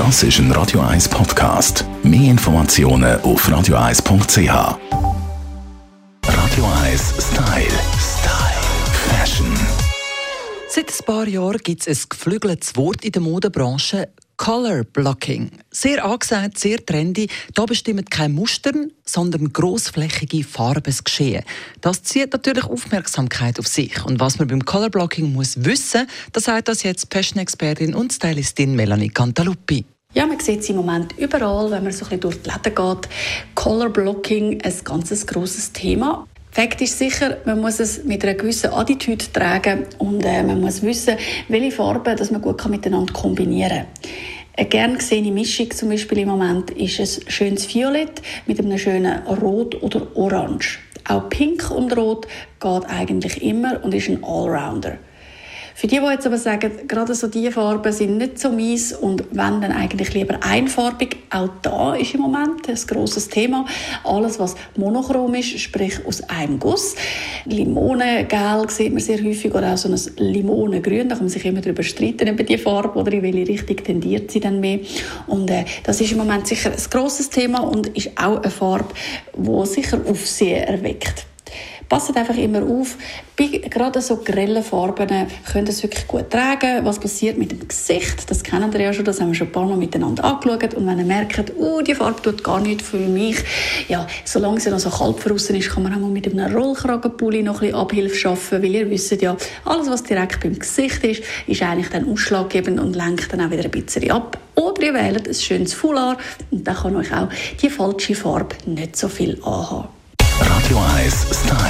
Das ist ein Radio 1 Podcast. Mehr Informationen auf radio1.ch. Radio 1 Style. Style. Fashion. Seit ein paar Jahren gibt es ein geflügeltes Wort in der Modebranche. Color Blocking. Sehr angesagt, sehr trendy. Da bestimmen keine Mustern, sondern grossflächige Farbensgeschehen. Das zieht natürlich Aufmerksamkeit auf sich. Und was man beim Color Blocking muss wissen, das sagt das jetzt Fashion-Expertin und Stylistin Melanie Cantaluppi. Ja, man sieht es im Moment überall, wenn man so ein bisschen durch die Läden geht. Color Blocking, ein ganz grosses Thema. Fakt ist sicher, man muss es mit einer gewissen Attitüde tragen und äh, man muss wissen, welche Farben dass man gut miteinander kombinieren kann. Eine gern gesehene Mischung zum Beispiel im Moment ist ein schönes Violett mit einem schönen Rot oder Orange. Auch Pink und Rot geht eigentlich immer und ist ein Allrounder. Für die, die jetzt aber sagen, gerade so diese Farben sind nicht so mies und wenn dann eigentlich lieber einfarbig, auch da ist im Moment ein grosses Thema. Alles, was monochrom ist, sprich aus einem Guss. Limonengel sieht man sehr häufig oder auch so ein Limonengrün. Da kann man sich immer darüber streiten, über die Farbe oder in welche Richtung tendiert sie dann mehr. Und äh, das ist im Moment sicher ein grosses Thema und ist auch eine Farbe, die sicher Aufsehen erweckt. Passt einfach immer auf. Bei gerade so grellen Farben können das wirklich gut tragen. Was passiert mit dem Gesicht? Das kennen wir ja schon, das haben wir schon ein paar Mal miteinander angeschaut. Und wenn ihr merkt, oh, die Farbe tut gar nicht für mich, ja, solange sie noch so kalt draußen ist, kann man auch mal mit einem Rollkragenpulli noch ein bisschen Abhilfe schaffen, weil ihr wisst ja, alles, was direkt beim Gesicht ist, ist eigentlich dann ausschlaggebend und lenkt dann auch wieder ein bisschen ab. Oder ihr wählt ein schönes Foulard und dann kann euch auch die falsche Farbe nicht so viel anhaben. Radio 1 Style. Style.